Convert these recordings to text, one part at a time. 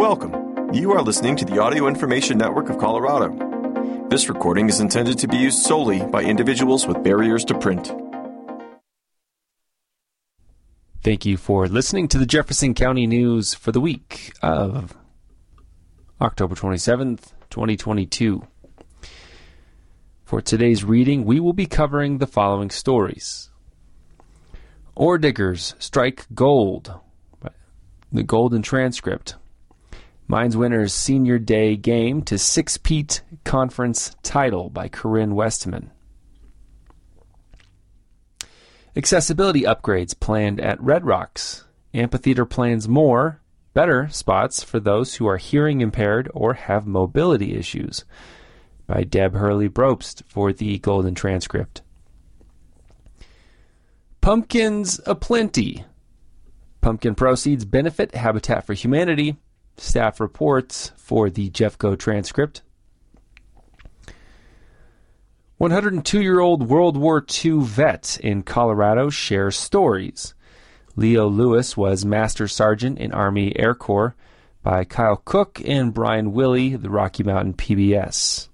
Welcome. You are listening to the Audio Information Network of Colorado. This recording is intended to be used solely by individuals with barriers to print. Thank you for listening to the Jefferson County News for the week of October 27th, 2022. For today's reading, we will be covering the following stories Ore Diggers Strike Gold, the Golden Transcript. Mines Winners Senior Day Game to Six Peat Conference Title by Corinne Westman. Accessibility upgrades planned at Red Rocks. Amphitheater plans more, better spots for those who are hearing impaired or have mobility issues. By Deb Hurley Brobst for the Golden Transcript. Pumpkins aplenty. Pumpkin proceeds benefit Habitat for Humanity staff reports for the Jeffco transcript. 102 year old World War II vet in Colorado shares stories. Leo Lewis was Master Sergeant in Army Air Corps by Kyle Cook and Brian Willey, the Rocky Mountain PBS.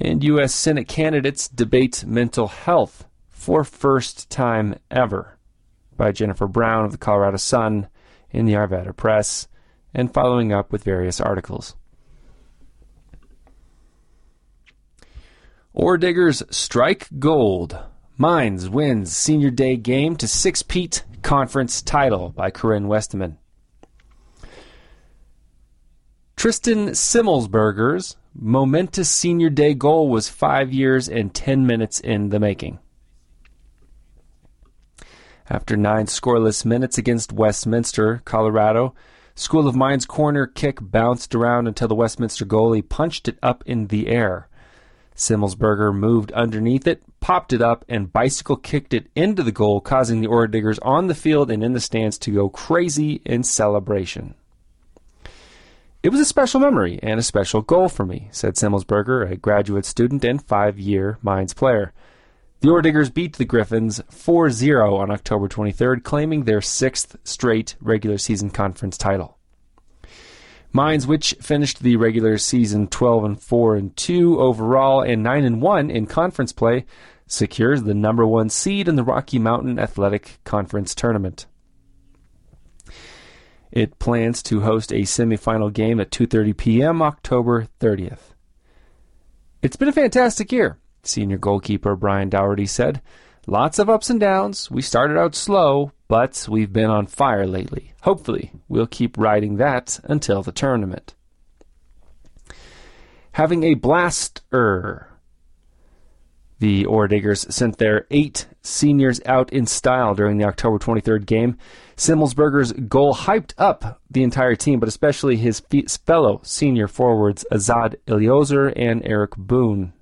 And U.S. Senate candidates debate mental health for first time ever by Jennifer Brown of the Colorado Sun in the Arvada Press, and following up with various articles. Ore Diggers strike gold. Mines wins Senior Day game to six peat conference title by Corinne Westman. Tristan Simmelsberger's momentous Senior Day goal was five years and ten minutes in the making. After nine scoreless minutes against Westminster, Colorado, School of Mines corner kick bounced around until the Westminster goalie punched it up in the air. Simmelsberger moved underneath it, popped it up, and bicycle kicked it into the goal, causing the Ore Diggers on the field and in the stands to go crazy in celebration. It was a special memory and a special goal for me, said Simmelsberger, a graduate student and five year Mines player. The Ore Diggers beat the Griffins 4 0 on October 23rd, claiming their sixth straight regular season conference title. Mines, which finished the regular season 12 and 4 and 2 overall and 9 and 1 in conference play, secures the number 1 seed in the Rocky Mountain Athletic Conference tournament. It plans to host a semifinal game at 2:30 p.m. October 30th. It's been a fantastic year. Senior goalkeeper Brian Dougherty said, Lots of ups and downs. We started out slow, but we've been on fire lately. Hopefully, we'll keep riding that until the tournament. Having a blaster. The Ore Diggers sent their eight seniors out in style during the October 23rd game. Simmelsberger's goal hyped up the entire team, but especially his fellow senior forwards Azad Iliozer and Eric Boone.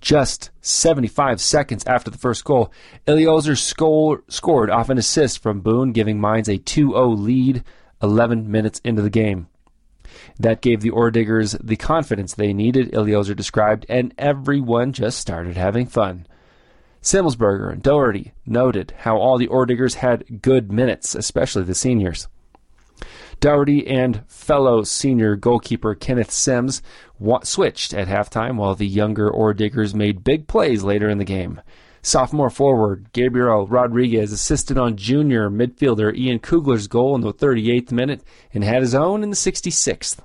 Just 75 seconds after the first goal, Iliozer score, scored off an assist from Boone, giving Mines a 2 0 lead 11 minutes into the game. That gave the Ore Diggers the confidence they needed, Iliozer described, and everyone just started having fun. Simmelsberger and Dougherty noted how all the Ore Diggers had good minutes, especially the seniors. Dougherty and fellow senior goalkeeper Kenneth Sims switched at halftime while the younger Ore Diggers made big plays later in the game. Sophomore forward Gabriel Rodriguez assisted on junior midfielder Ian Kugler's goal in the 38th minute and had his own in the 66th.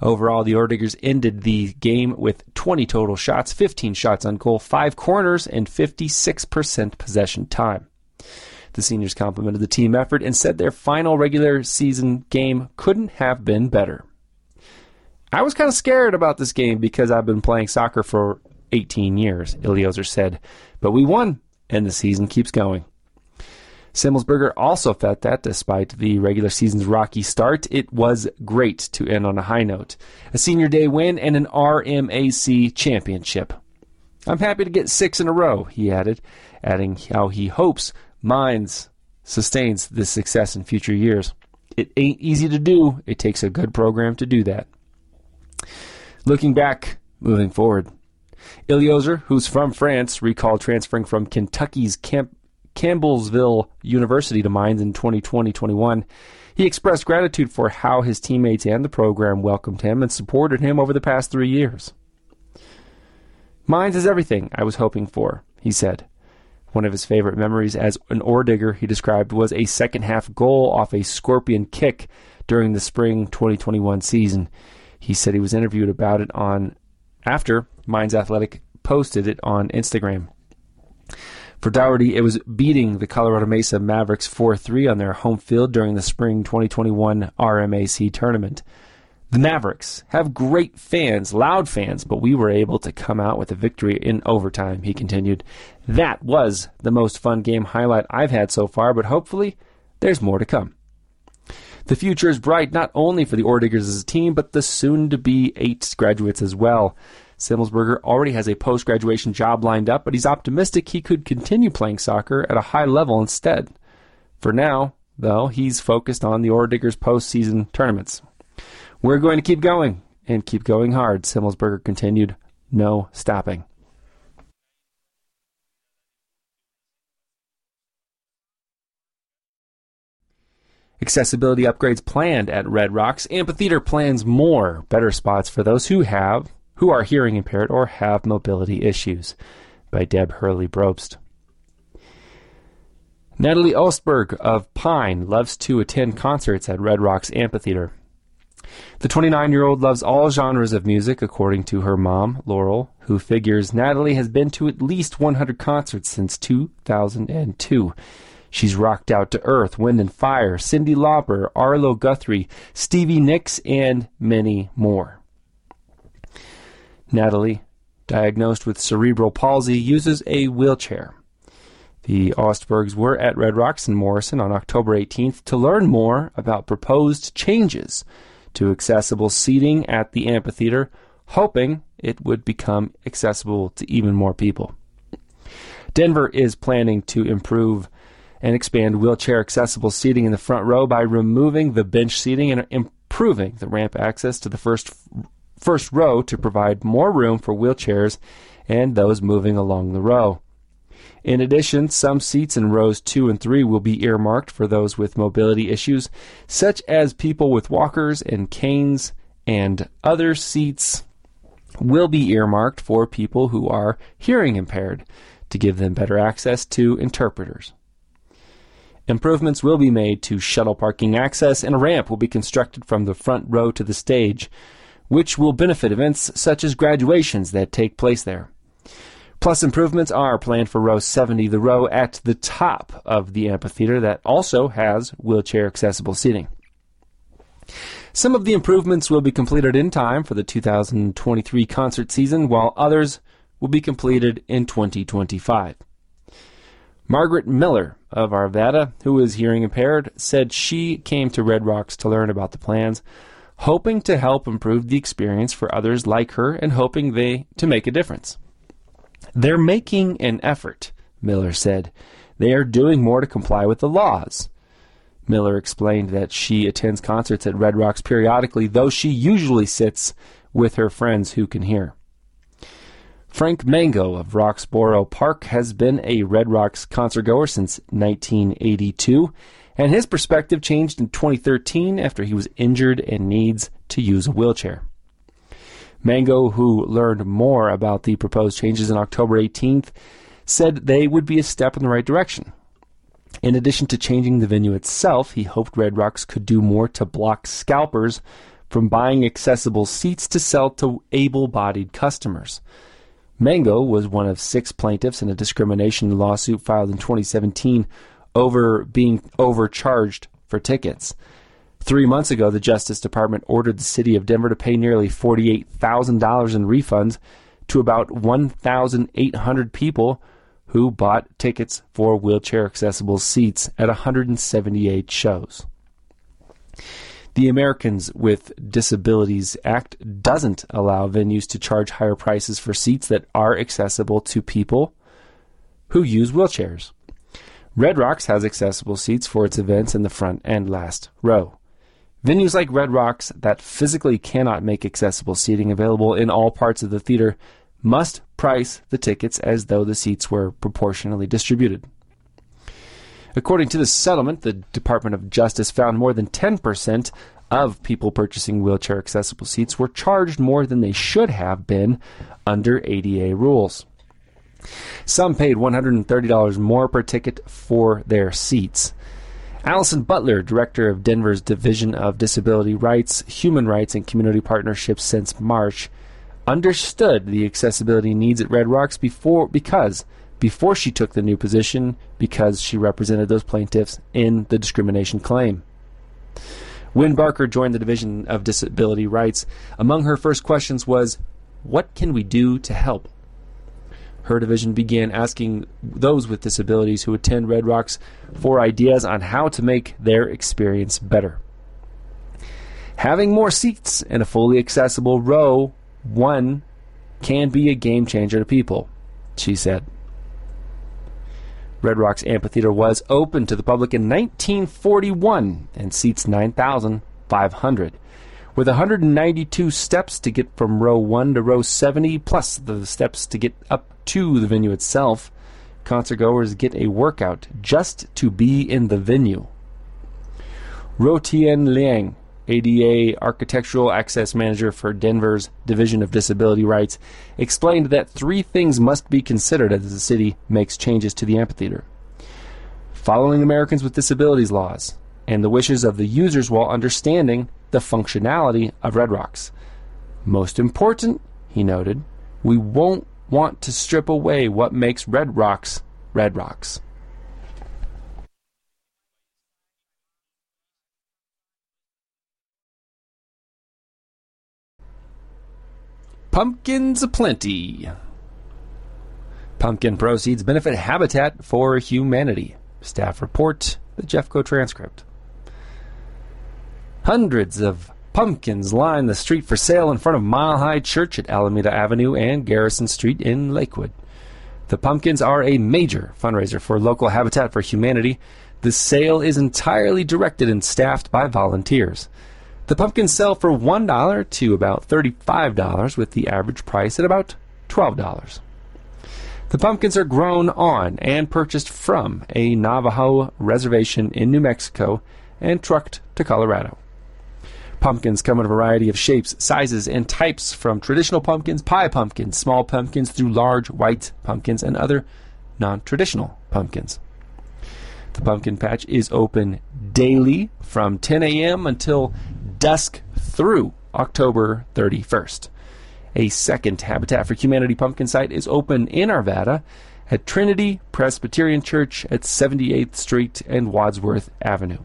Overall, the Ore Diggers ended the game with 20 total shots, 15 shots on goal, 5 corners, and 56% possession time. The seniors complimented the team effort and said their final regular season game couldn't have been better. I was kind of scared about this game because I've been playing soccer for 18 years, Iliozer said, but we won, and the season keeps going. Simmelsberger also felt that despite the regular season's rocky start, it was great to end on a high note. A senior day win and an RMAC championship. I'm happy to get six in a row, he added, adding how he hopes Mines sustains this success in future years. It ain't easy to do. It takes a good program to do that. Looking back, moving forward. Iliozer, who's from France, recalled transferring from Kentucky's Camp Campbellsville University to Mines in 2020-21. He expressed gratitude for how his teammates and the program welcomed him and supported him over the past three years. Mines is everything I was hoping for, he said. One of his favorite memories as an ore digger, he described, was a second half goal off a scorpion kick during the spring 2021 season. He said he was interviewed about it on after Mines Athletic posted it on Instagram. For Dougherty, it was beating the Colorado Mesa Mavericks 4 3 on their home field during the spring 2021 RMAC tournament. The Mavericks have great fans, loud fans, but we were able to come out with a victory in overtime, he continued. That was the most fun game highlight I've had so far, but hopefully there's more to come. The future is bright not only for the Ore Diggers as a team, but the soon to be eight graduates as well. Simmelsberger already has a post graduation job lined up, but he's optimistic he could continue playing soccer at a high level instead. For now, though, he's focused on the Ore Diggers postseason tournaments. We're going to keep going and keep going hard, Simmelsberger continued. No stopping. Accessibility upgrades planned at Red Rocks. Amphitheater plans more better spots for those who have, who are hearing impaired or have mobility issues. By Deb Hurley Brobst. Natalie Ostberg of Pine loves to attend concerts at Red Rocks Amphitheater. The 29 year old loves all genres of music, according to her mom, Laurel, who figures Natalie has been to at least 100 concerts since 2002. She's rocked out to Earth, Wind and Fire, Cyndi Lauper, Arlo Guthrie, Stevie Nicks, and many more. Natalie, diagnosed with cerebral palsy, uses a wheelchair. The Ostbergs were at Red Rocks in Morrison on October 18th to learn more about proposed changes to accessible seating at the amphitheater, hoping it would become accessible to even more people. Denver is planning to improve and expand wheelchair accessible seating in the front row by removing the bench seating and improving the ramp access to the first first row to provide more room for wheelchairs and those moving along the row. In addition, some seats in rows 2 and 3 will be earmarked for those with mobility issues, such as people with walkers and canes, and other seats will be earmarked for people who are hearing impaired to give them better access to interpreters. Improvements will be made to shuttle parking access, and a ramp will be constructed from the front row to the stage, which will benefit events such as graduations that take place there. Plus, improvements are planned for row 70, the row at the top of the amphitheater that also has wheelchair accessible seating. Some of the improvements will be completed in time for the 2023 concert season, while others will be completed in 2025. Margaret Miller of Arvada, who is hearing impaired, said she came to Red Rocks to learn about the plans, hoping to help improve the experience for others like her and hoping they to make a difference. They're making an effort, Miller said. They are doing more to comply with the laws. Miller explained that she attends concerts at Red Rocks periodically, though she usually sits with her friends who can hear. Frank Mango of Roxborough Park has been a Red Rocks concertgoer since 1982, and his perspective changed in 2013 after he was injured and needs to use a wheelchair. Mango, who learned more about the proposed changes on October 18th, said they would be a step in the right direction. In addition to changing the venue itself, he hoped Red Rocks could do more to block scalpers from buying accessible seats to sell to able bodied customers. Mango was one of six plaintiffs in a discrimination lawsuit filed in 2017 over being overcharged for tickets. Three months ago, the Justice Department ordered the city of Denver to pay nearly $48,000 in refunds to about 1,800 people who bought tickets for wheelchair accessible seats at 178 shows. The Americans with Disabilities Act doesn't allow venues to charge higher prices for seats that are accessible to people who use wheelchairs. Red Rocks has accessible seats for its events in the front and last row. Venues like Red Rocks that physically cannot make accessible seating available in all parts of the theater must price the tickets as though the seats were proportionally distributed. According to the settlement, the Department of Justice found more than 10% of people purchasing wheelchair accessible seats were charged more than they should have been under ADA rules. Some paid $130 more per ticket for their seats. Allison Butler, director of Denver's Division of Disability Rights, Human Rights, and Community Partnerships since March, understood the accessibility needs at Red Rocks before because before she took the new position because she represented those plaintiffs in the discrimination claim. When Barker joined the Division of Disability Rights, among her first questions was, What can we do to help? Her division began asking those with disabilities who attend Red Rocks for ideas on how to make their experience better. Having more seats in a fully accessible row one can be a game changer to people, she said. Red Rocks Amphitheater was open to the public in 1941 and seats 9,500. With 192 steps to get from row 1 to row 70, plus the steps to get up to the venue itself, concertgoers get a workout just to be in the venue. Rotien Liang ADA Architectural Access Manager for Denver's Division of Disability Rights, explained that three things must be considered as the city makes changes to the amphitheater following Americans with Disabilities laws and the wishes of the users while understanding the functionality of Red Rocks. Most important, he noted, we won't want to strip away what makes Red Rocks Red Rocks. Pumpkins aplenty. Pumpkin proceeds benefit Habitat for Humanity. Staff report, the Jeffco transcript. Hundreds of pumpkins line the street for sale in front of Mile High Church at Alameda Avenue and Garrison Street in Lakewood. The pumpkins are a major fundraiser for local Habitat for Humanity. The sale is entirely directed and staffed by volunteers. The pumpkins sell for $1 to about $35, with the average price at about $12. The pumpkins are grown on and purchased from a Navajo reservation in New Mexico and trucked to Colorado. Pumpkins come in a variety of shapes, sizes, and types from traditional pumpkins, pie pumpkins, small pumpkins, through large white pumpkins, and other non traditional pumpkins. The pumpkin patch is open daily from 10 a.m. until dusk through October 31st. A second Habitat for Humanity pumpkin site is open in Arvada at Trinity Presbyterian Church at 78th Street and Wadsworth Avenue.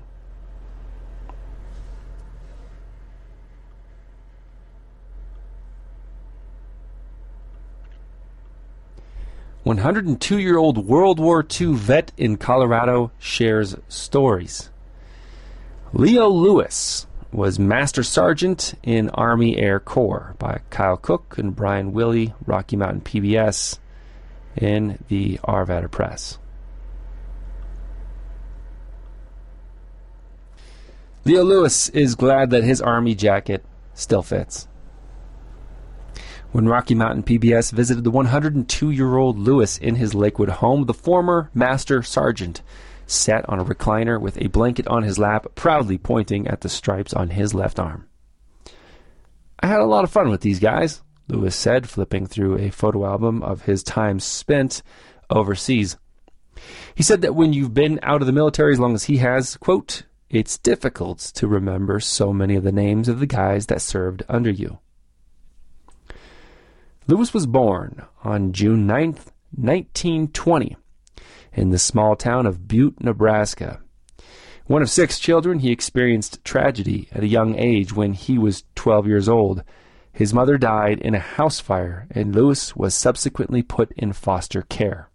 One hundred and two year old World War II vet in Colorado shares stories. Leo Lewis was Master Sergeant in Army Air Corps by Kyle Cook and Brian Willey, Rocky Mountain PBS, in the Arvada Press. Leo Lewis is glad that his Army jacket still fits. When Rocky Mountain PBS visited the 102 year old Lewis in his Lakewood home, the former Master Sergeant sat on a recliner with a blanket on his lap, proudly pointing at the stripes on his left arm. I had a lot of fun with these guys, Lewis said, flipping through a photo album of his time spent overseas. He said that when you've been out of the military as long as he has, quote, it's difficult to remember so many of the names of the guys that served under you. Lewis was born on June 9th, 1920, in the small town of Butte, Nebraska. One of six children, he experienced tragedy at a young age when he was 12 years old. His mother died in a house fire, and Lewis was subsequently put in foster care.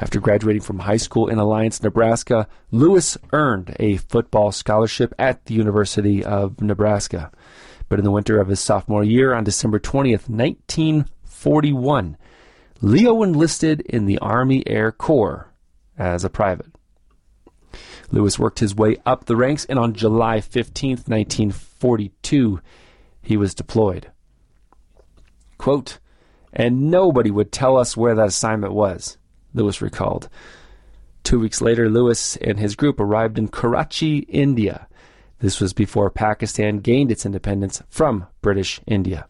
After graduating from high school in Alliance, Nebraska, Lewis earned a football scholarship at the University of Nebraska. But in the winter of his sophomore year, on December 20th, 1941, Leo enlisted in the Army Air Corps as a private. Lewis worked his way up the ranks, and on July 15, 1942, he was deployed. Quote, and nobody would tell us where that assignment was, Lewis recalled. Two weeks later, Lewis and his group arrived in Karachi, India. This was before Pakistan gained its independence from British India.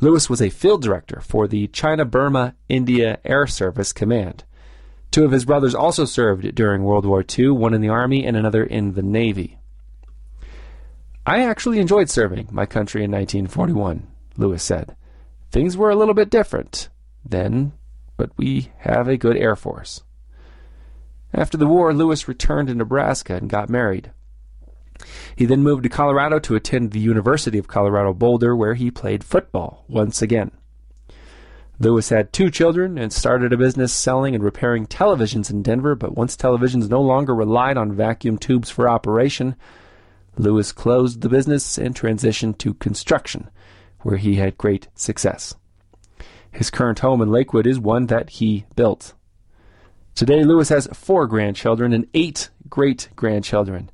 Lewis was a field director for the China Burma India Air Service Command. Two of his brothers also served during World War II, one in the Army and another in the Navy. I actually enjoyed serving my country in 1941, Lewis said. Things were a little bit different then, but we have a good Air Force. After the war, Lewis returned to Nebraska and got married. He then moved to Colorado to attend the University of Colorado Boulder, where he played football once again. Lewis had two children and started a business selling and repairing televisions in Denver, but once televisions no longer relied on vacuum tubes for operation, Lewis closed the business and transitioned to construction, where he had great success. His current home in Lakewood is one that he built. Today, Lewis has four grandchildren and eight great grandchildren.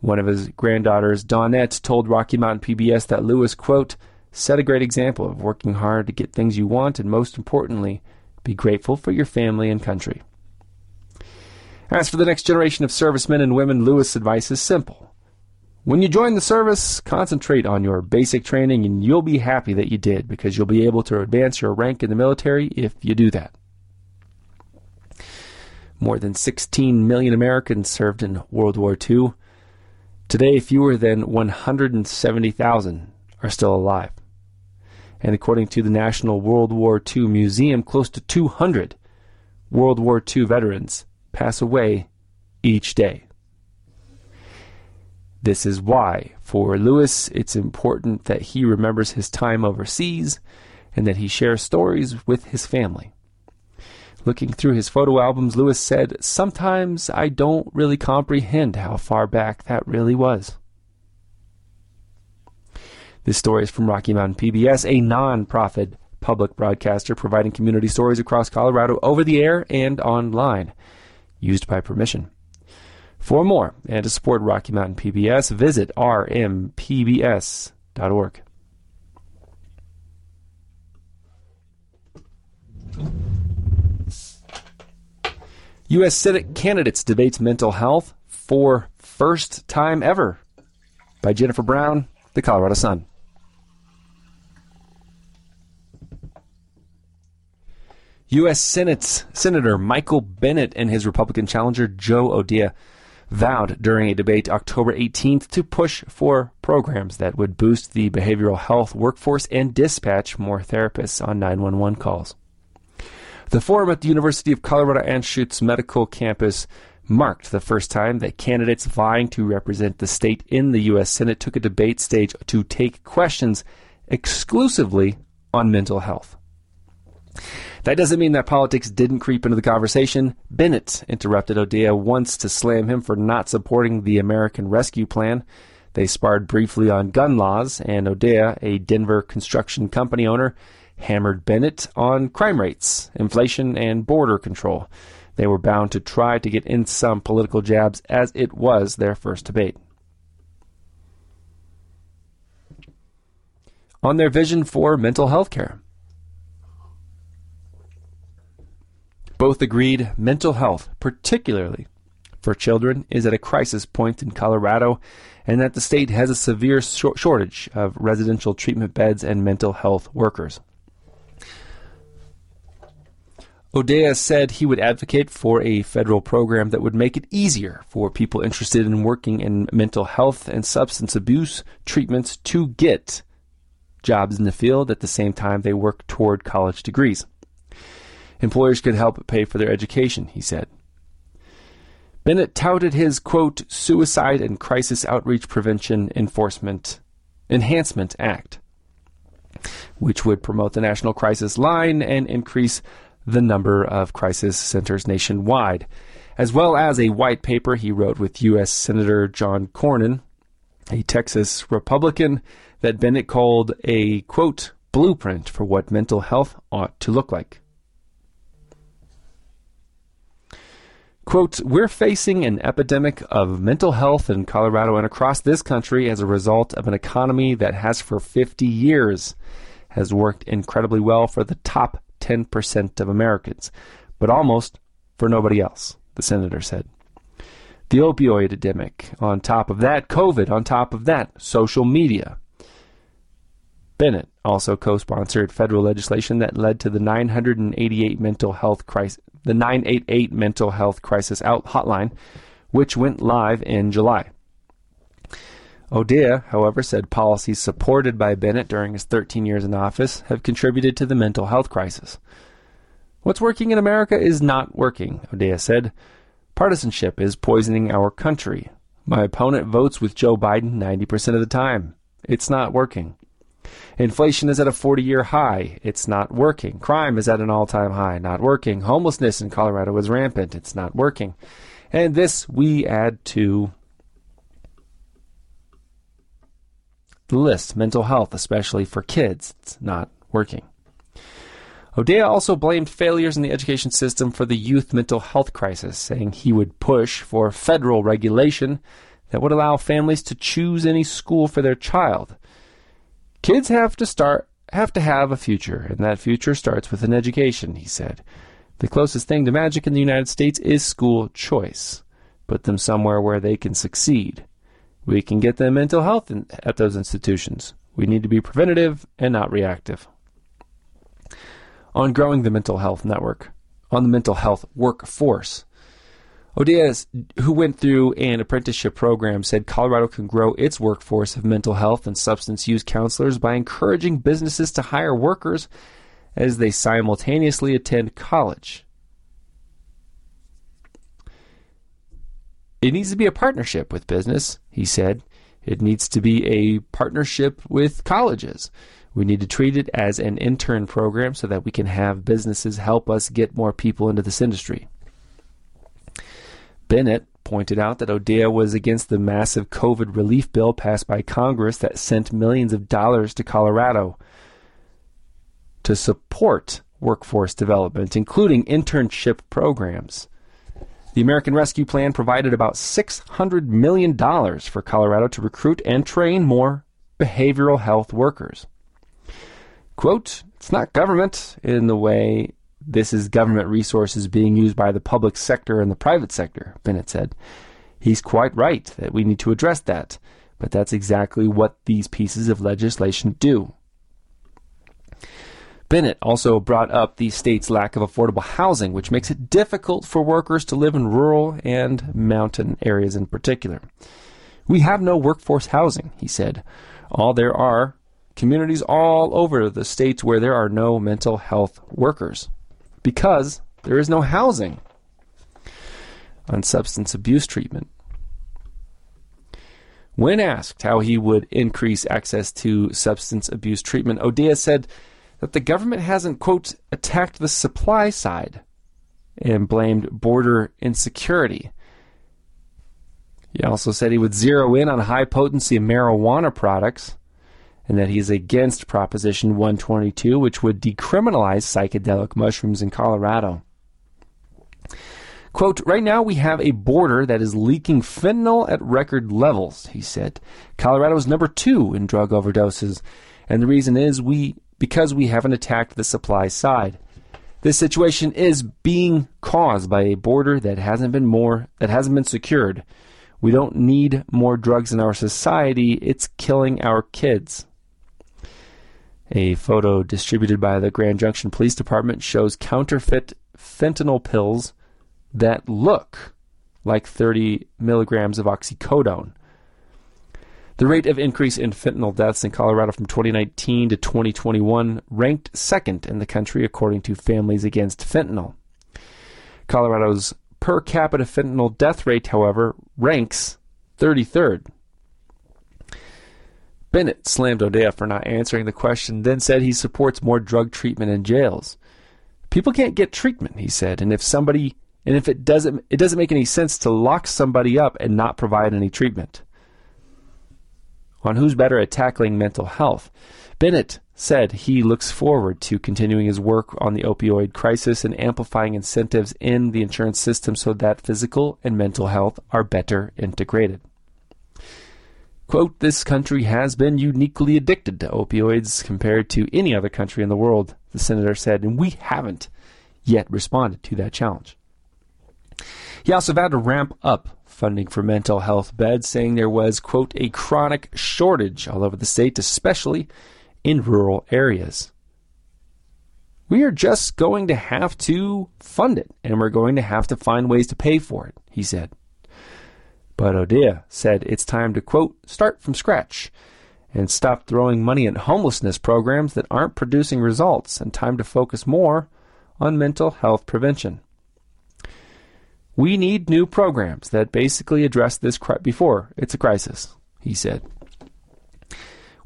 One of his granddaughters, Dawnette, told Rocky Mountain PBS that Lewis, quote, set a great example of working hard to get things you want and, most importantly, be grateful for your family and country. As for the next generation of servicemen and women, Lewis' advice is simple. When you join the service, concentrate on your basic training and you'll be happy that you did because you'll be able to advance your rank in the military if you do that. More than 16 million Americans served in World War II. Today, fewer than 170,000 are still alive. And according to the National World War II Museum, close to 200 World War II veterans pass away each day. This is why, for Lewis, it's important that he remembers his time overseas and that he shares stories with his family. Looking through his photo albums, Lewis said, Sometimes I don't really comprehend how far back that really was. This story is from Rocky Mountain PBS, a non-profit public broadcaster providing community stories across Colorado over the air and online, used by permission. For more and to support Rocky Mountain PBS, visit rmpbs.org. U.S. Senate candidates debates mental health for first time ever by Jennifer Brown, the Colorado Sun. U.S. Senate's Senator Michael Bennet and his Republican challenger Joe O'Dea vowed during a debate October 18th to push for programs that would boost the behavioral health workforce and dispatch more therapists on 911 calls. The forum at the University of Colorado Anschutz Medical Campus marked the first time that candidates vying to represent the state in the U.S. Senate took a debate stage to take questions exclusively on mental health. That doesn't mean that politics didn't creep into the conversation. Bennet interrupted O'Dea once to slam him for not supporting the American Rescue Plan. They sparred briefly on gun laws, and O'Dea, a Denver construction company owner, hammered Bennet on crime rates, inflation, and border control. They were bound to try to get in some political jabs as it was their first debate. On their vision for mental health care. Both agreed mental health, particularly for children, is at a crisis point in Colorado and that the state has a severe shortage of residential treatment beds and mental health workers. O'Dea said he would advocate for a federal program that would make it easier for people interested in working in mental health and substance abuse treatments to get jobs in the field at the same time they work toward college degrees. Employers could help pay for their education, he said. Bennet touted his, quote, Suicide and Crisis Outreach Prevention Enforcement Enhancement Act, which would promote the National Crisis Line and increase the number of crisis centers nationwide, as well as a white paper he wrote with U.S. Senator John Cornyn, a Texas Republican, that Bennet called a, quote, blueprint for what mental health ought to look like. Quote, we're facing an epidemic of mental health in Colorado and across this country as a result of an economy that has for 50 years has worked incredibly well for the top 10% of Americans, but almost for nobody else, the senator said. The opioid epidemic, on top of that, COVID, on top of that, social media. Bennet also co-sponsored federal legislation that led to the 988 mental health crisis, the 988 mental health crisis out hotline, which went live in July. O'Dea, however, said policies supported by Bennet during his 13 years in office have contributed to the mental health crisis. What's working in America is not working, O'Dea said. Partisanship is poisoning our country. My opponent votes with Joe Biden 90% of the time. It's not working. Inflation is at a 40 year high. It's not working. Crime is at an all time high. Not working. Homelessness in Colorado is rampant. It's not working. And this we add to the list mental health, especially for kids. It's not working. O'Dea also blamed failures in the education system for the youth mental health crisis, saying he would push for federal regulation that would allow families to choose any school for their child. Kids have to start have to have a future, and that future starts with an education, he said. The closest thing to magic in the United States is school choice. Put them somewhere where they can succeed. We can get them mental health in, at those institutions. We need to be preventative and not reactive. On growing the mental health network, on the mental health workforce, O'Dea, who went through an apprenticeship program, said Colorado can grow its workforce of mental health and substance use counselors by encouraging businesses to hire workers as they simultaneously attend college. It needs to be a partnership with business, he said. It needs to be a partnership with colleges. We need to treat it as an intern program so that we can have businesses help us get more people into this industry. Bennet pointed out that O'Dea was against the massive COVID relief bill passed by Congress that sent millions of dollars to Colorado to support workforce development, including internship programs. The American Rescue Plan provided about $600 million for Colorado to recruit and train more behavioral health workers. Quote, it's not government in the way this is government resources being used by the public sector and the private sector, Bennet said. He's quite right that we need to address that, but that's exactly what these pieces of legislation do. Bennet also brought up the state's lack of affordable housing, which makes it difficult for workers to live in rural and mountain areas in particular. We have no workforce housing, he said. All there are communities all over the states where there are no mental health workers because there is no housing on substance abuse treatment. When asked how he would increase access to substance abuse treatment, O'Dea said that the government hasn't, quote, attacked the supply side and blamed border insecurity. He also said he would zero in on high potency marijuana products and that he is against Proposition 122, which would decriminalize psychedelic mushrooms in Colorado. Quote, right now we have a border that is leaking fentanyl at record levels, he said. Colorado is number two in drug overdoses, and the reason is we because we haven't attacked the supply side. This situation is being caused by a border that hasn't been more that hasn't been secured. We don't need more drugs in our society. It's killing our kids. A photo distributed by the Grand Junction Police Department shows counterfeit fentanyl pills that look like 30 milligrams of oxycodone. The rate of increase in fentanyl deaths in Colorado from 2019 to 2021 ranked second in the country according to Families Against Fentanyl. Colorado's per capita fentanyl death rate, however, ranks 33rd. Bennet slammed O'Dea for not answering the question, then said he supports more drug treatment in jails. People can't get treatment, he said, and if somebody and if it doesn't it doesn't make any sense to lock somebody up and not provide any treatment on who's better at tackling mental health. Bennet said he looks forward to continuing his work on the opioid crisis and amplifying incentives in the insurance system so that physical and mental health are better integrated. Quote, this country has been uniquely addicted to opioids compared to any other country in the world, the senator said, and we haven't yet responded to that challenge. He also vowed to ramp up funding for mental health beds, saying there was, quote, a chronic shortage all over the state, especially in rural areas. We are just going to have to fund it, and we're going to have to find ways to pay for it, he said. But O'Dea said it's time to, quote, start from scratch and stop throwing money at homelessness programs that aren't producing results and time to focus more on mental health prevention. We need new programs that basically address this cri- before it's a crisis, he said.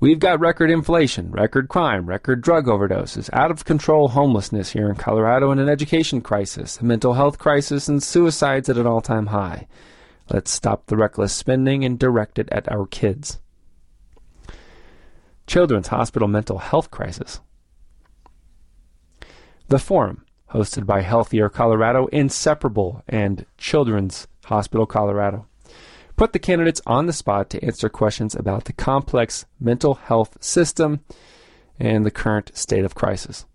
We've got record inflation, record crime, record drug overdoses, out of control homelessness here in Colorado, and an education crisis, a mental health crisis, and suicides at an all time high. Let's stop the reckless spending and direct it at our kids. Children's Hospital Mental Health Crisis. The Forum, hosted by Healthier Colorado, Inseparable, and Children's Hospital Colorado, put the candidates on the spot to answer questions about the complex mental health system and the current state of crisis.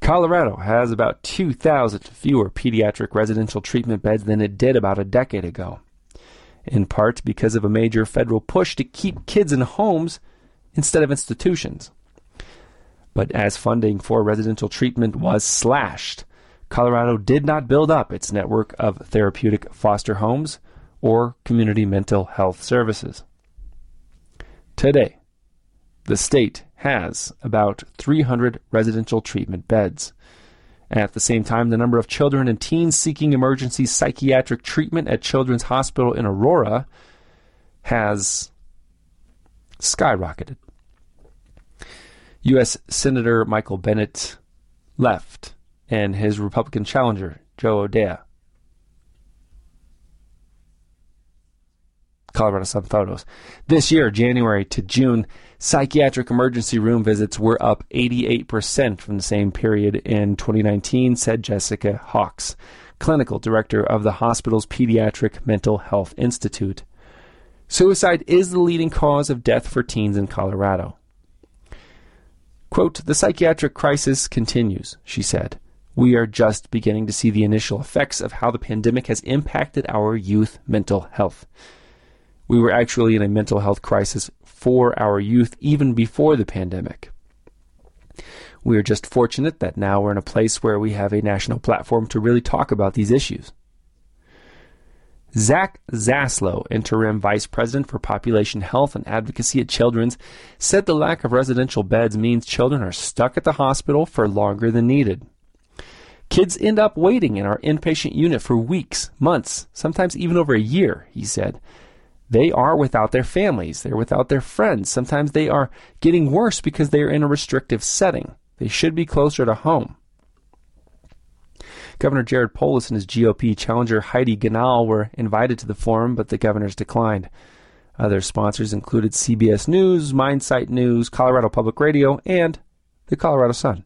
Colorado has about 2,000 fewer pediatric residential treatment beds than it did about a decade ago in part because of a major federal push to keep kids in homes instead of institutions. But as funding for residential treatment was slashed, Colorado did not build up its network of therapeutic foster homes or community mental health services. Today, the state has about 300 residential treatment beds. At the same time, the number of children and teens seeking emergency psychiatric treatment at Children's Hospital in Aurora has skyrocketed. U.S. Senator Michael Bennet left, and his Republican challenger, Joe O'Dea, Colorado Sun photos. This year, January to June, psychiatric emergency room visits were up 88% from the same period in 2019, said Jessica Hawks, clinical director of the hospital's Pediatric Mental Health Institute. Suicide is the leading cause of death for teens in Colorado. Quote, the psychiatric crisis continues, she said. We are just beginning to see the initial effects of how the pandemic has impacted our youth mental health. We were actually in a mental health crisis for our youth even before the pandemic. We are just fortunate that now we're in a place where we have a national platform to really talk about these issues. Zach Zaslow, interim vice president for population health and advocacy at Children's, said the lack of residential beds means children are stuck at the hospital for longer than needed. Kids end up waiting in our inpatient unit for weeks, months, sometimes even over a year, he said, they are without their families, they're without their friends. Sometimes they are getting worse because they are in a restrictive setting. They should be closer to home. Governor Jared Polis and his GOP challenger Heidi Ganahl were invited to the forum, but the governors declined. Other sponsors included CBS News, MindSight News, Colorado Public Radio, and the Colorado Sun.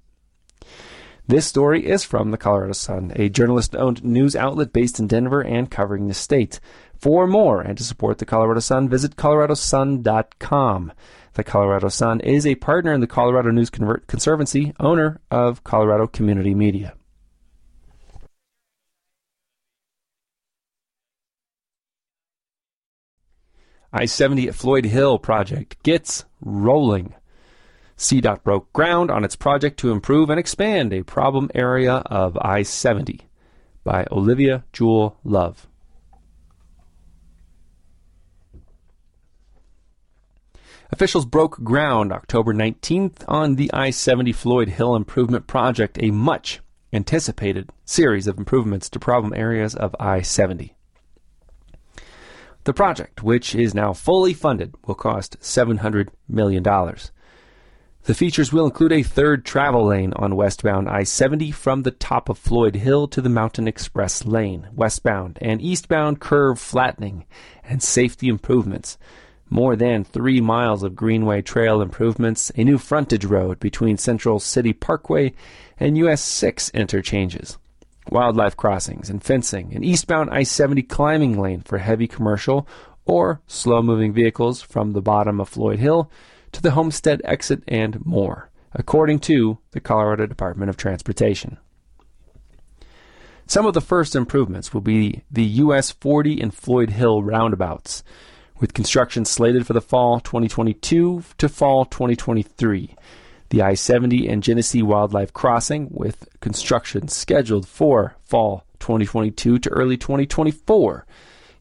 This story is from the Colorado Sun, a journalist owned news outlet based in Denver and covering the state. For more and to support the Colorado Sun, visit coloradosun.com. The Colorado Sun is a partner in the Colorado News Conservancy, owner of Colorado Community Media. I 70 at Floyd Hill project gets rolling. CDOT broke ground on its project to improve and expand a problem area of I 70 by Olivia Jewell Love. Officials broke ground October 19th on the I 70 Floyd Hill Improvement Project, a much anticipated series of improvements to problem areas of I 70. The project, which is now fully funded, will cost $700 million. The features will include a third travel lane on westbound I 70 from the top of Floyd Hill to the Mountain Express lane, westbound and eastbound curve flattening, and safety improvements more than three miles of Greenway Trail improvements, a new frontage road between Central City Parkway and US 6 interchanges, wildlife crossings and fencing, an eastbound I 70 climbing lane for heavy commercial or slow moving vehicles from the bottom of Floyd Hill to the Homestead exit, and more, according to the Colorado Department of Transportation. Some of the first improvements will be the US 40 and Floyd Hill roundabouts, with construction slated for the fall 2022 to fall 2023. The I 70 and Genesee Wildlife Crossing, with construction scheduled for fall 2022 to early 2024.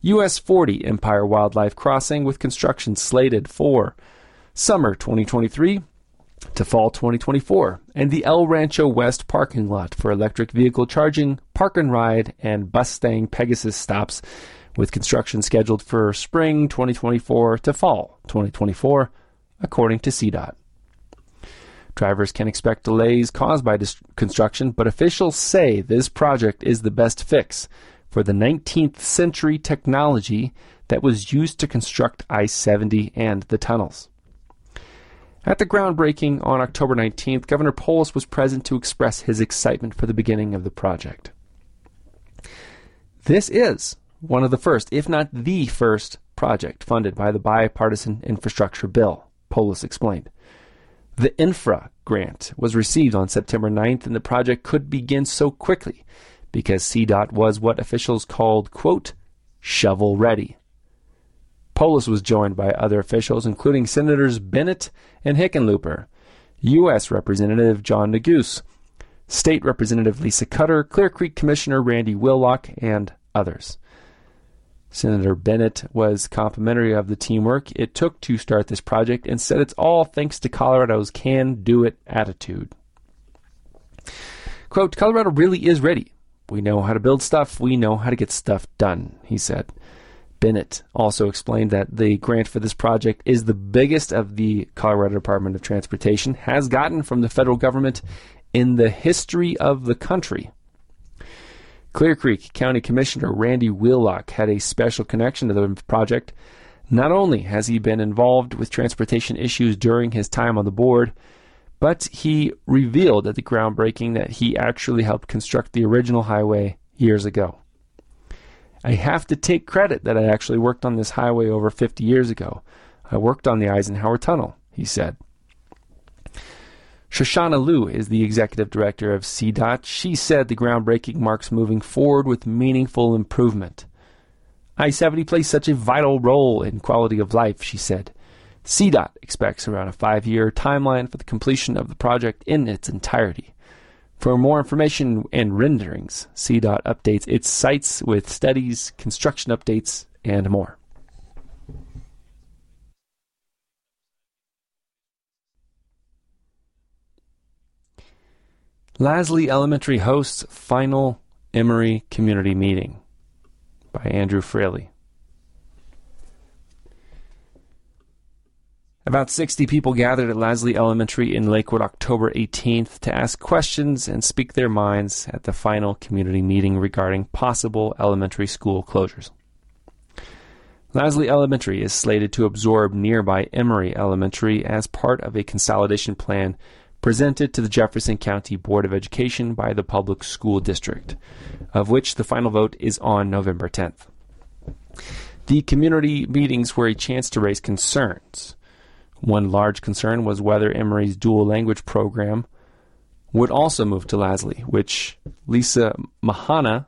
US 40 Empire Wildlife Crossing, with construction slated for summer 2023 to fall 2024, and the El Rancho West parking lot for electric vehicle charging, park and ride, and Bustang Pegasus stops, with construction scheduled for spring 2024 to fall 2024, according to CDOT. Drivers can expect delays caused by dis- construction, but officials say this project is the best fix for the 19th century technology that was used to construct I 70 and the tunnels. At the groundbreaking on October 19th, Governor Polis was present to express his excitement for the beginning of the project. This is one of the first, if not the first, project funded by the bipartisan infrastructure bill, Polis explained. The infra grant was received on September 9th, and the project could begin so quickly because CDOT was what officials called, quote, shovel ready. Polis was joined by other officials, including Senators Bennet and Hickenlooper, U.S. Representative John Neguse, State Representative Lisa Cutter, Clear Creek Commissioner Randy Wheelock, and others. Senator Bennet was complimentary of the teamwork it took to start this project and said it's all thanks to Colorado's can do it attitude. Quote, Colorado really is ready. We know how to build stuff, we know how to get stuff done, he said. Bennet also explained that the grant for this project is the biggest of the Colorado Department of Transportation has gotten from the federal government in the history of the country. Clear Creek County Commissioner Randy Wheelock had a special connection to the project. Not only has he been involved with transportation issues during his time on the board, but he revealed at the groundbreaking that he actually helped construct the original highway years ago. I have to take credit that I actually worked on this highway over 50 years ago. I worked on the Eisenhower Tunnel, he said. Shoshana Lew is the executive director of CDOT. She said the groundbreaking marks moving forward with meaningful improvement. I 70 plays such a vital role in quality of life, she said. CDOT expects around a five year timeline for the completion of the project in its entirety. For more information and renderings, CDOT updates its sites with studies, construction updates, and more. Lasley Elementary hosts final Emory Community Meeting by Andrew Fraley. About 60 people gathered at Lasley Elementary in Lakewood October 18th to ask questions and speak their minds at the final community meeting regarding possible elementary school closures. Lasley Elementary is slated to absorb nearby Emory Elementary as part of a consolidation plan presented to the Jefferson County Board of Education by the Public School District, of which the final vote is on November 10th. The community meetings were a chance to raise concerns one large concern was whether Emory's dual language program would also move to Lasley, which Lisa Mahana,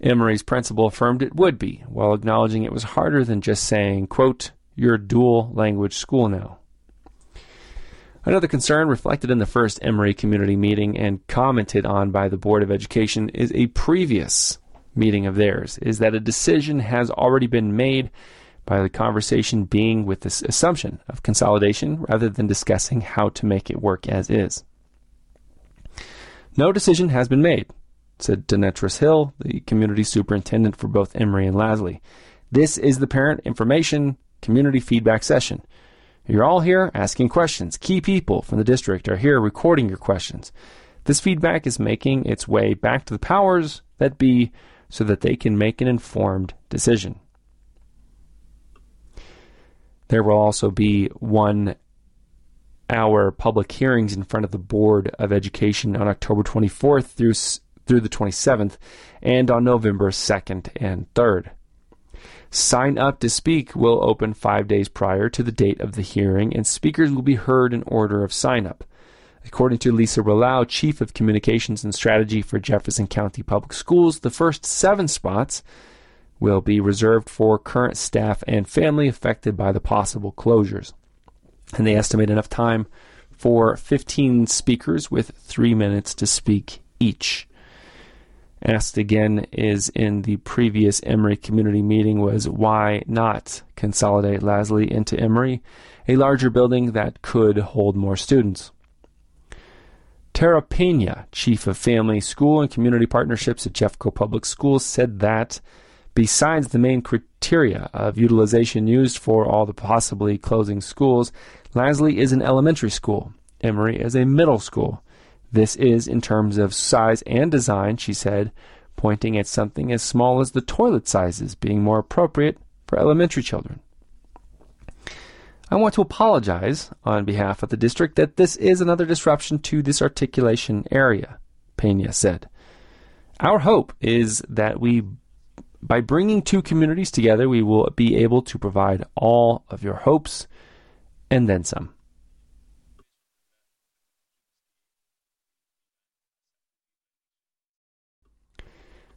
Emory's principal, affirmed it would be, while acknowledging it was harder than just saying, quote, you're a dual language school now. Another concern reflected in the first Emory community meeting and commented on by the Board of Education is a previous meeting of theirs, is that a decision has already been made by the conversation being with this assumption of consolidation rather than discussing how to make it work as is. No decision has been made, said Denetris Hill, the community superintendent for both Emory and Lasley. This is the parent information community feedback session. You're all here asking questions. Key people from the district are here recording your questions. This feedback is making its way back to the powers that be so that they can make an informed decision. There will also be one hour public hearings in front of the Board of Education on October 24th through through the 27th and on November 2nd and 3rd. Sign up to speak will open 5 days prior to the date of the hearing and speakers will be heard in order of sign up. According to Lisa Relou, Chief of Communications and Strategy for Jefferson County Public Schools, the first seven spots will be reserved for current staff and family affected by the possible closures. And they estimate enough time for 15 speakers with three minutes to speak each. Asked again is in the previous Emory community meeting was why not consolidate Lasley into Emory, a larger building that could hold more students. Tara Pena, Chief of Family, School, and Community Partnerships at Jeffco Public Schools, said that besides the main criteria of utilization used for all the possibly closing schools, Lasley is an elementary school. Emory is a middle school. This is in terms of size and design, she said, pointing at something as small as the toilet sizes being more appropriate for elementary children. I want to apologize on behalf of the district that this is another disruption to this articulation area, Pena said. Our hope is that we, by bringing two communities together, we will be able to provide all of your hopes and then some.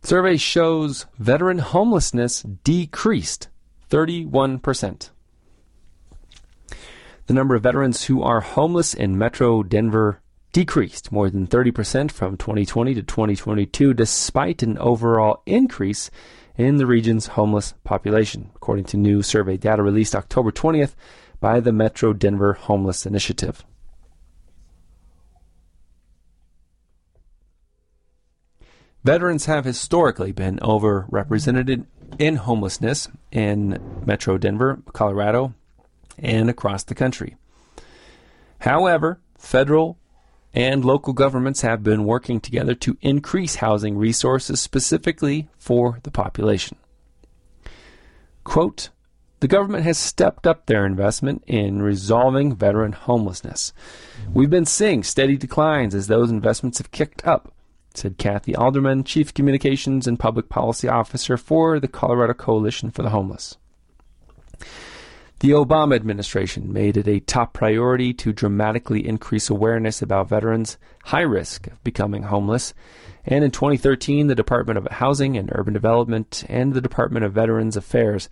Survey shows veteran homelessness decreased 31%. The number of veterans who are homeless in Metro Denver decreased more than 30% from 2020 to 2022, despite an overall increase in the region's homeless population, according to new survey data released October 20th by the Metro Denver Homeless Initiative. Veterans have historically been overrepresented in homelessness in Metro Denver, Colorado, and across the country. However, federal and local governments have been working together to increase housing resources specifically for the population. Quote, the government has stepped up their investment in resolving veteran homelessness. We've been seeing steady declines as those investments have kicked up, said Cathy Alderman, Chief Communications and Public Policy Officer for the Colorado Coalition for the Homeless. The Obama administration made it a top priority to dramatically increase awareness about veterans' high risk of becoming homeless. And in 2013, the Department of Housing and Urban Development and the Department of Veterans Affairs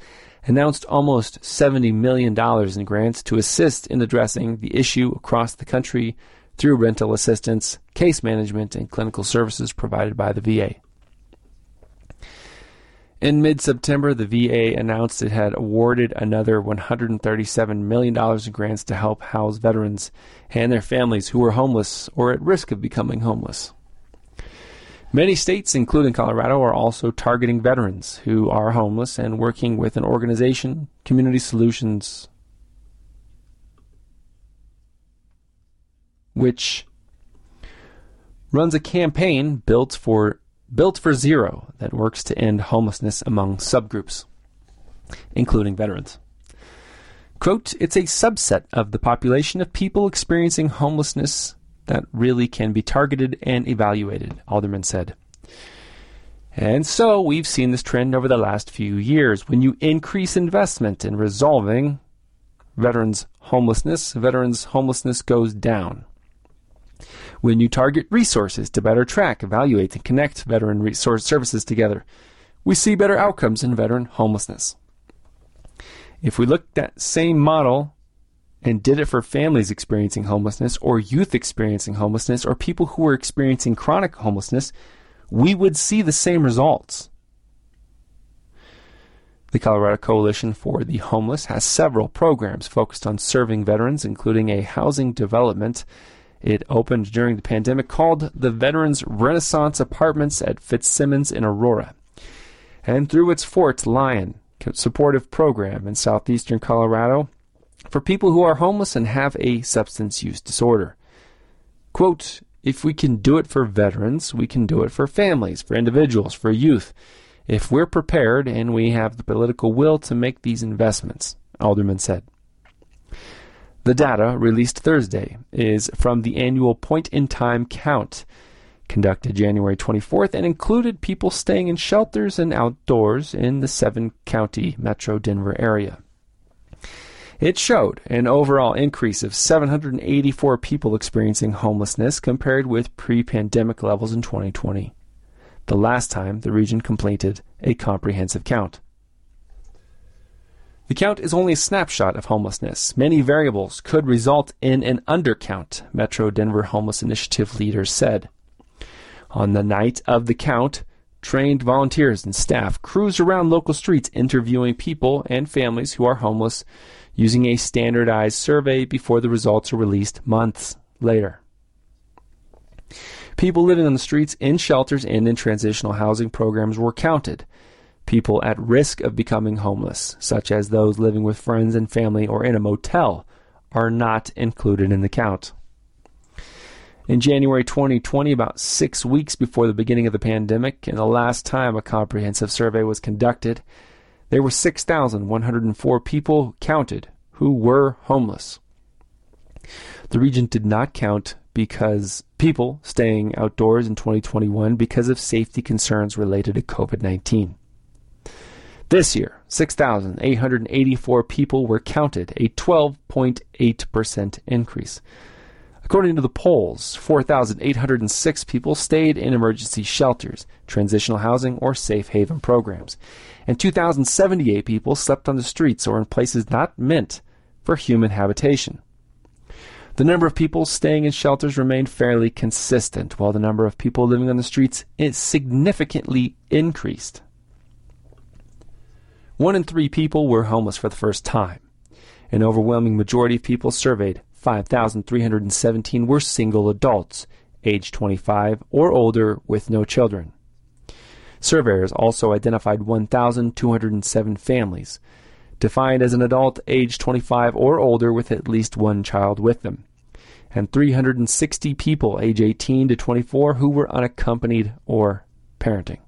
announced almost $70 million in grants to assist in addressing the issue across the country through rental assistance, case management, and clinical services provided by the VA. In mid September, the VA announced it had awarded another $137 million in grants to help house veterans and their families who were homeless or at risk of becoming homeless. Many states, including Colorado, are also targeting veterans who are homeless and working with an organization, Community Solutions, which runs a campaign built for Built for Zero that works to end homelessness among subgroups, including veterans. Quote, it's a subset of the population of people experiencing homelessness that really can be targeted and evaluated, Alderman said. And so we've seen this trend over the last few years. When you increase investment in resolving veterans' homelessness, veterans' homelessness goes down when you target resources to better track, evaluate, and connect veteran resource services together. We see better outcomes in veteran homelessness. If we looked that same model and did it for families experiencing homelessness or youth experiencing homelessness or people who are experiencing chronic homelessness, we would see the same results. The Colorado Coalition for the Homeless has several programs focused on serving veterans, including a housing development it opened during the pandemic called the Veterans Renaissance Apartments at Fitzsimons in Aurora. And through its Fort Lyon supportive program in southeastern Colorado for people who are homeless and have a substance use disorder. Quote, if we can do it for veterans, we can do it for families, for individuals, for youth, if we're prepared and we have the political will to make these investments, Alderman said. The data, released Thursday, is from the annual point in time count conducted January 24th and included people staying in shelters and outdoors in the seven county metro Denver area. It showed an overall increase of 784 people experiencing homelessness compared with pre pandemic levels in 2020, the last time the region completed a comprehensive count. The count is only a snapshot of homelessness. Many variables could result in an undercount, Metro Denver Homeless Initiative leaders said. On the night of the count, trained volunteers and staff cruised around local streets interviewing people and families who are homeless using a standardized survey before the results are released months later. People living on the streets in shelters and in transitional housing programs were counted people at risk of becoming homeless, such as those living with friends and family or in a motel, are not included in the count. In January 2020, about six weeks before the beginning of the pandemic, and the last time a comprehensive survey was conducted, there were 6,104 people counted who were homeless. The region did not count because people staying outdoors in 2021 because of safety concerns related to COVID 19. This year, 6,884 people were counted, a 12.8% increase. According to the polls, 4,806 people stayed in emergency shelters, transitional housing, or safe haven programs, and 2,078 people slept on the streets or in places not meant for human habitation. The number of people staying in shelters remained fairly consistent, while the number of people living on the streets significantly increased. One in three people were homeless for the first time. An overwhelming majority of people surveyed, 5,317, were single adults, age 25 or older with no children. Surveyors also identified 1,207 families, defined as an adult age 25 or older with at least one child with them, and 360 people age 18 to 24 who were unaccompanied or parenting.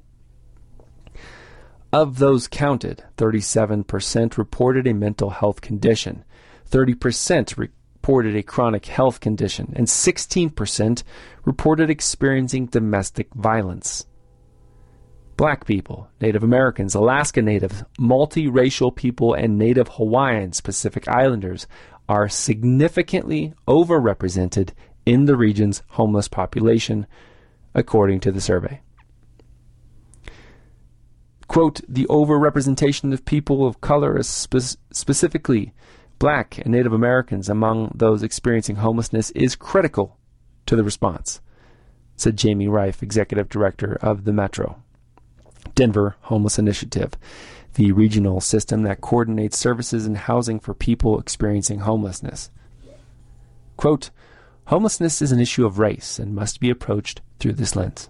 Of those counted, 37% reported a mental health condition, 30% reported a chronic health condition, and 16% reported experiencing domestic violence. Black people, Native Americans, Alaska Natives, multiracial people, and Native Hawaiians, Pacific Islanders are significantly overrepresented in the region's homeless population, according to the survey quote, the overrepresentation of people of color, spe- specifically black and Native Americans, among those experiencing homelessness is critical to the response, said Jamie Rife, executive director of the Metro Denver Homeless Initiative, the regional system that coordinates services and housing for people experiencing homelessness. Quote, Homelessness is an issue of race and must be approached through this lens.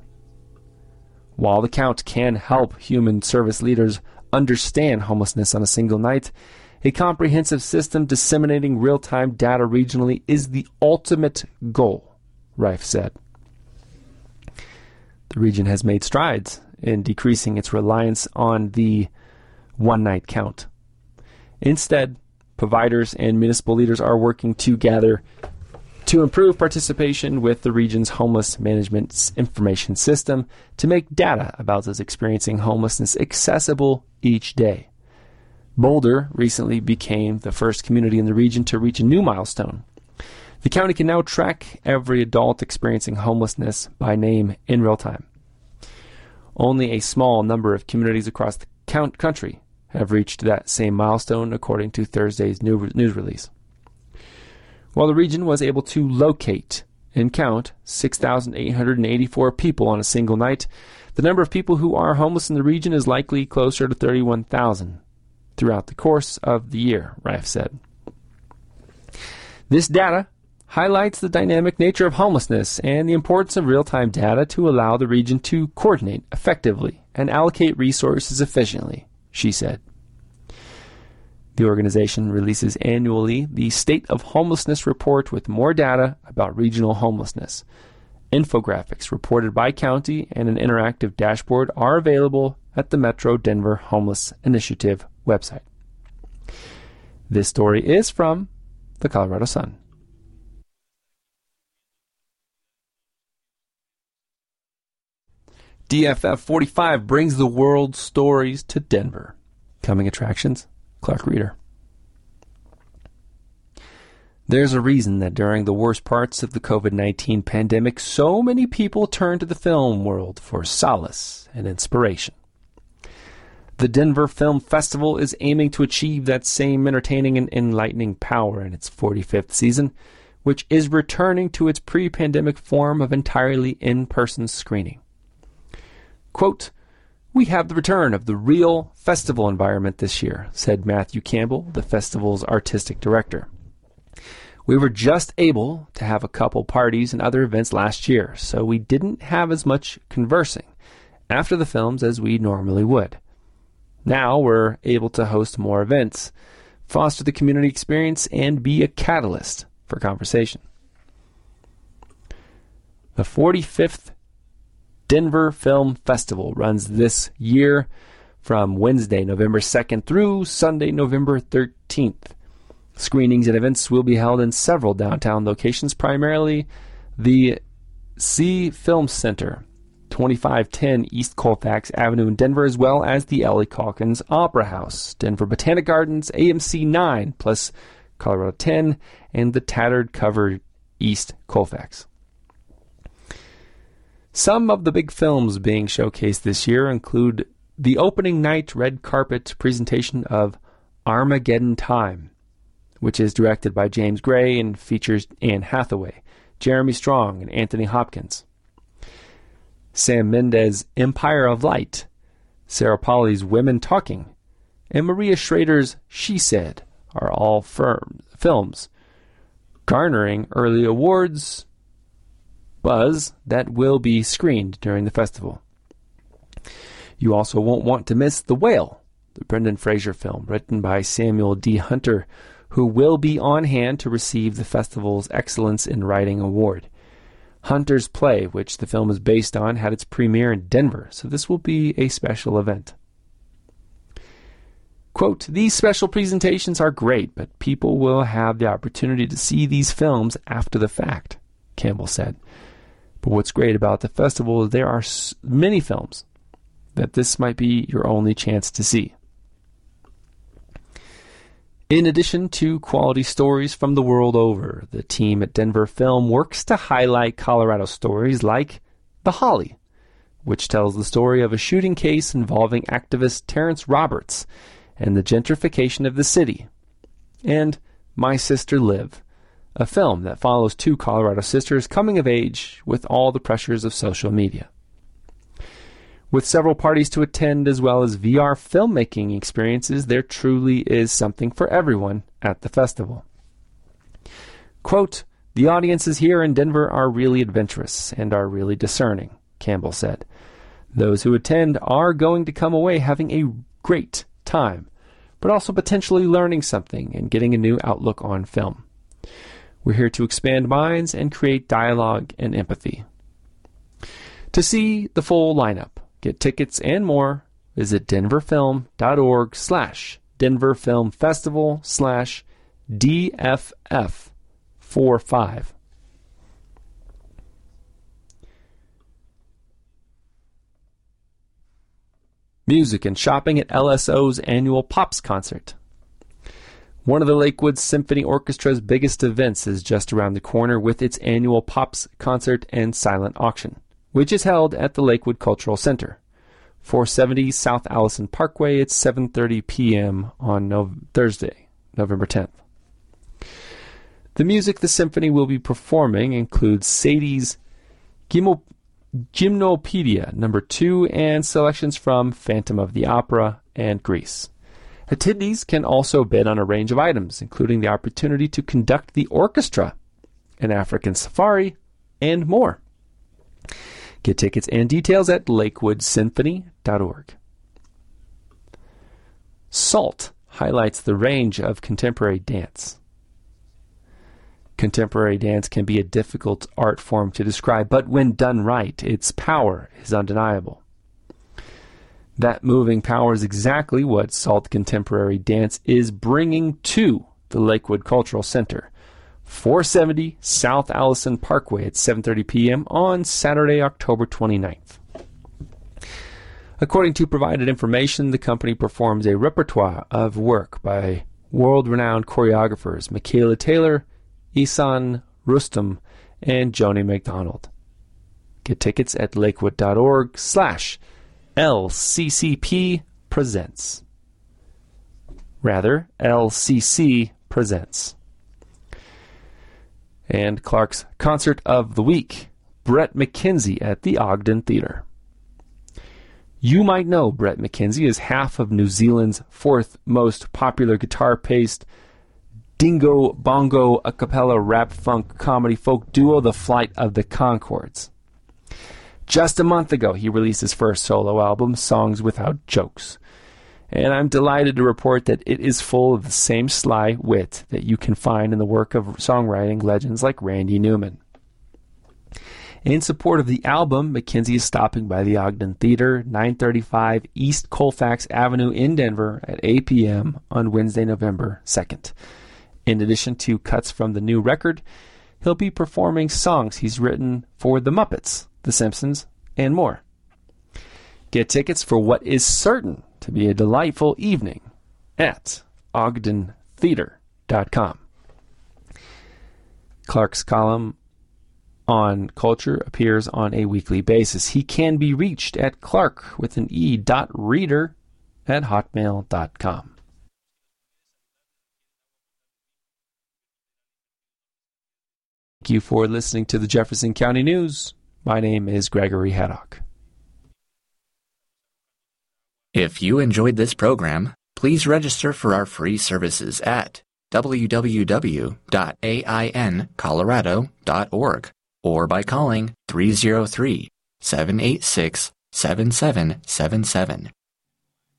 While the count can help human service leaders understand homelessness on a single night, a comprehensive system disseminating real time data regionally is the ultimate goal, Rife said. The region has made strides in decreasing its reliance on the one night count. Instead, providers and municipal leaders are working to gather to improve participation with the region's homeless management information system to make data about those experiencing homelessness accessible each day. Boulder recently became the first community in the region to reach a new milestone. The county can now track every adult experiencing homelessness by name in real time. Only a small number of communities across the country have reached that same milestone, according to Thursday's news release. While the region was able to locate and count 6,884 people on a single night, the number of people who are homeless in the region is likely closer to 31,000 throughout the course of the year, Rife said. This data highlights the dynamic nature of homelessness and the importance of real time data to allow the region to coordinate effectively and allocate resources efficiently, she said. The organization releases annually the State of Homelessness Report with more data about regional homelessness. Infographics reported by county and an interactive dashboard are available at the Metro Denver Homeless Initiative website. This story is from the Colorado Sun. DFF 45 brings the world's stories to Denver. Coming attractions Clarke Reader. There's a reason that during the worst parts of the COVID 19 pandemic, so many people turned to the film world for solace and inspiration. The Denver Film Festival is aiming to achieve that same entertaining and enlightening power in its 45th season, which is returning to its pre pandemic form of entirely in person screening. Quote, we have the return of the real festival environment this year, said Matthew Campbell, the festival's artistic director. We were just able to have a couple parties and other events last year, so we didn't have as much conversing after the films as we normally would. Now we're able to host more events, foster the community experience, and be a catalyst for conversation. The 45th Denver Film Festival runs this year from Wednesday, November 2nd through Sunday, November 13th. Screenings and events will be held in several downtown locations, primarily the Sie Film Center, 2510 East Colfax Avenue in Denver, as well as the Ellie Caulkins Opera House, Denver Botanic Gardens, AMC 9, plus Colorado 10, and the Tattered Cover East Colfax. Some of the big films being showcased this year include the opening night red carpet presentation of Armageddon Time, which is directed by James Gray and features Anne Hathaway, Jeremy Strong, and Anthony Hopkins. Sam Mendes' Empire of Light, Sarah Polley's Women Talking, and Maria Schrader's She Said are all firm, films garnering early awards buzz that will be screened during the festival. You also won't want to miss The Whale, the Brendan Fraser film written by Samuel D. Hunter, who will be on hand to receive the festival's Excellence in Writing Award. Hunter's play, which the film is based on, had its premiere in Denver, so this will be a special event. Quote, these special presentations are great, but people will have the opportunity to see these films after the fact, Campbell said. But what's great about the festival is there are many films that this might be your only chance to see. In addition to quality stories from the world over, the team at Denver Film works to highlight Colorado stories like The Holly, which tells the story of a shooting case involving activist Terrance Roberts and the gentrification of the city, and My Sister Liv, a film that follows two Colorado sisters coming of age with all the pressures of social media. With several parties to attend as well as VR filmmaking experiences, there truly is something for everyone at the festival. Quote, the audiences here in Denver are really adventurous and are really discerning, Campbell said. Those who attend are going to come away having a great time, but also potentially learning something and getting a new outlook on film. We're here to expand minds and create dialogue and empathy. To see the full lineup, Get tickets and more. Visit denverfilm.org slash Denver Film Festival slash DFF45. Music and shopping at LSO's annual Pops concert. One of the Lakewood Symphony Orchestra's biggest events is just around the corner with its annual Pops concert and silent auction which is held at the Lakewood Cultural Center, 470 South Allison Parkway at 7:30 p.m. on no- Thursday, November 10th. The music the symphony will be performing includes Satie's Gimo- Gymnopedia number 2 and selections from Phantom of the Opera and Grease. Attendees can also bid on a range of items, including the opportunity to conduct the orchestra, an African safari, and more. Get tickets and details at lakewoodsymphony.org. SALT highlights the range of contemporary dance. Contemporary dance can be a difficult art form to describe, but when done right, its power is undeniable. That moving power is exactly what SALT Contemporary Dance is bringing to the Lakewood Cultural Center 470 South Allison Parkway at 7:30 p.m. on Saturday, October 29th. According to provided information, the company performs a repertoire of work by world-renowned choreographers Micaela Taylor, Ihsan Rustem, and Joni McDonald. Get tickets at lakewood.org slash LCCP presents. Rather, LCC presents. And Clarke's Concert of the Week, Bret McKenzie at the Ogden Theatre. You might know Bret McKenzie is half of New Zealand's fourth most popular guitar paced dingo bongo a cappella rap funk comedy folk duo, The Flight of the Conchords. Just a month ago, he released his first solo album, Songs Without Jokes. And I'm delighted to report that it is full of the same sly wit that you can find in the work of songwriting legends like Randy Newman. In support of the album, McKenzie is stopping by the Ogden Theater, 935 East Colfax Avenue in Denver at 8 p.m. on Wednesday, November 2nd. In addition to cuts from the new record, he'll be performing songs he's written for The Muppets, The Simpsons, and more. Get tickets for what is certain to be a delightful evening at ogdentheater.com. Clarke's column on culture appears on a weekly basis. He can be reached at clark with an e dot reader at hotmail.com. Thank you for listening to the Jefferson County News. My name is Gregory Haddock. If you enjoyed this program, please register for our free services at www.aincolorado.org or by calling 303 786 7777.